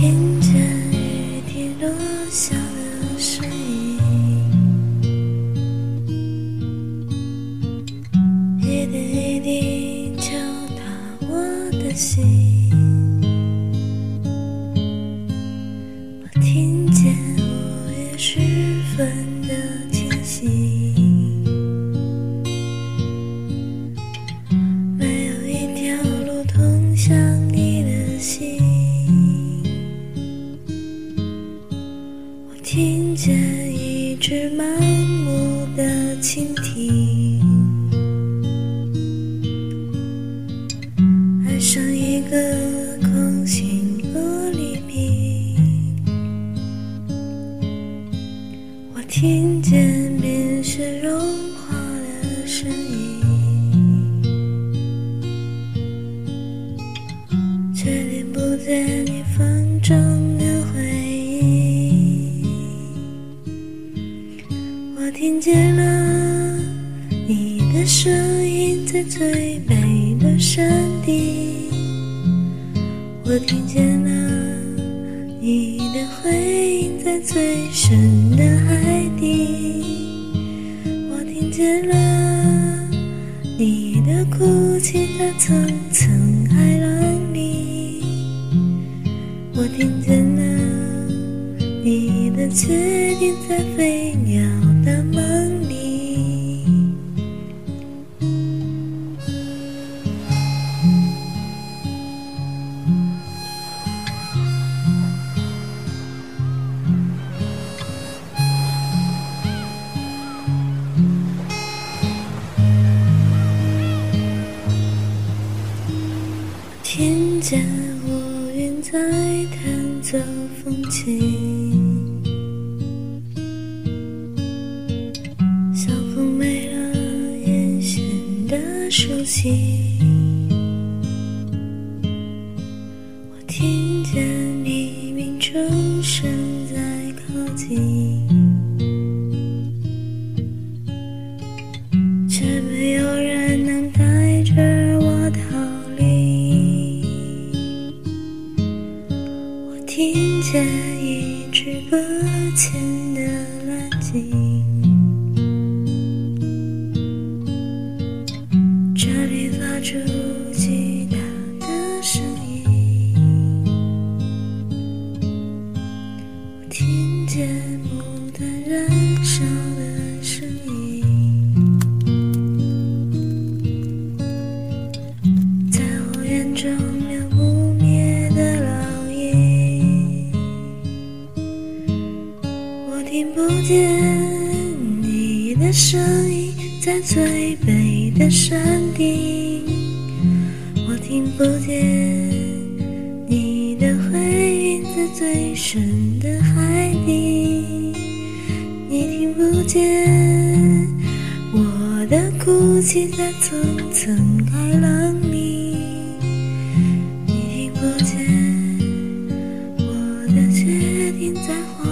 听着雨滴落下的声音。一点一滴敲打我的心。听见一只满目的蜻蜓，爱上一个空心玻璃瓶。我听见冰雪融化的声音。确定不见你风筝。我听见了你的声音，在最美的山顶。我听见了你的回音，在最深的海底。我听见了你的哭泣，在层层海浪里。我听见了你的决定，在飞鸟的梦里。听见乌云在弹奏风琴，熟悉。我听见黎明钟声在靠近，却没有人能带着我逃离。我听见一直不见的蓝鲸，见你的声音在最北的山顶，我听不见你的回音在最深的海底，你听不见我的哭泣在层层海浪里，你听不见我的决定在荒。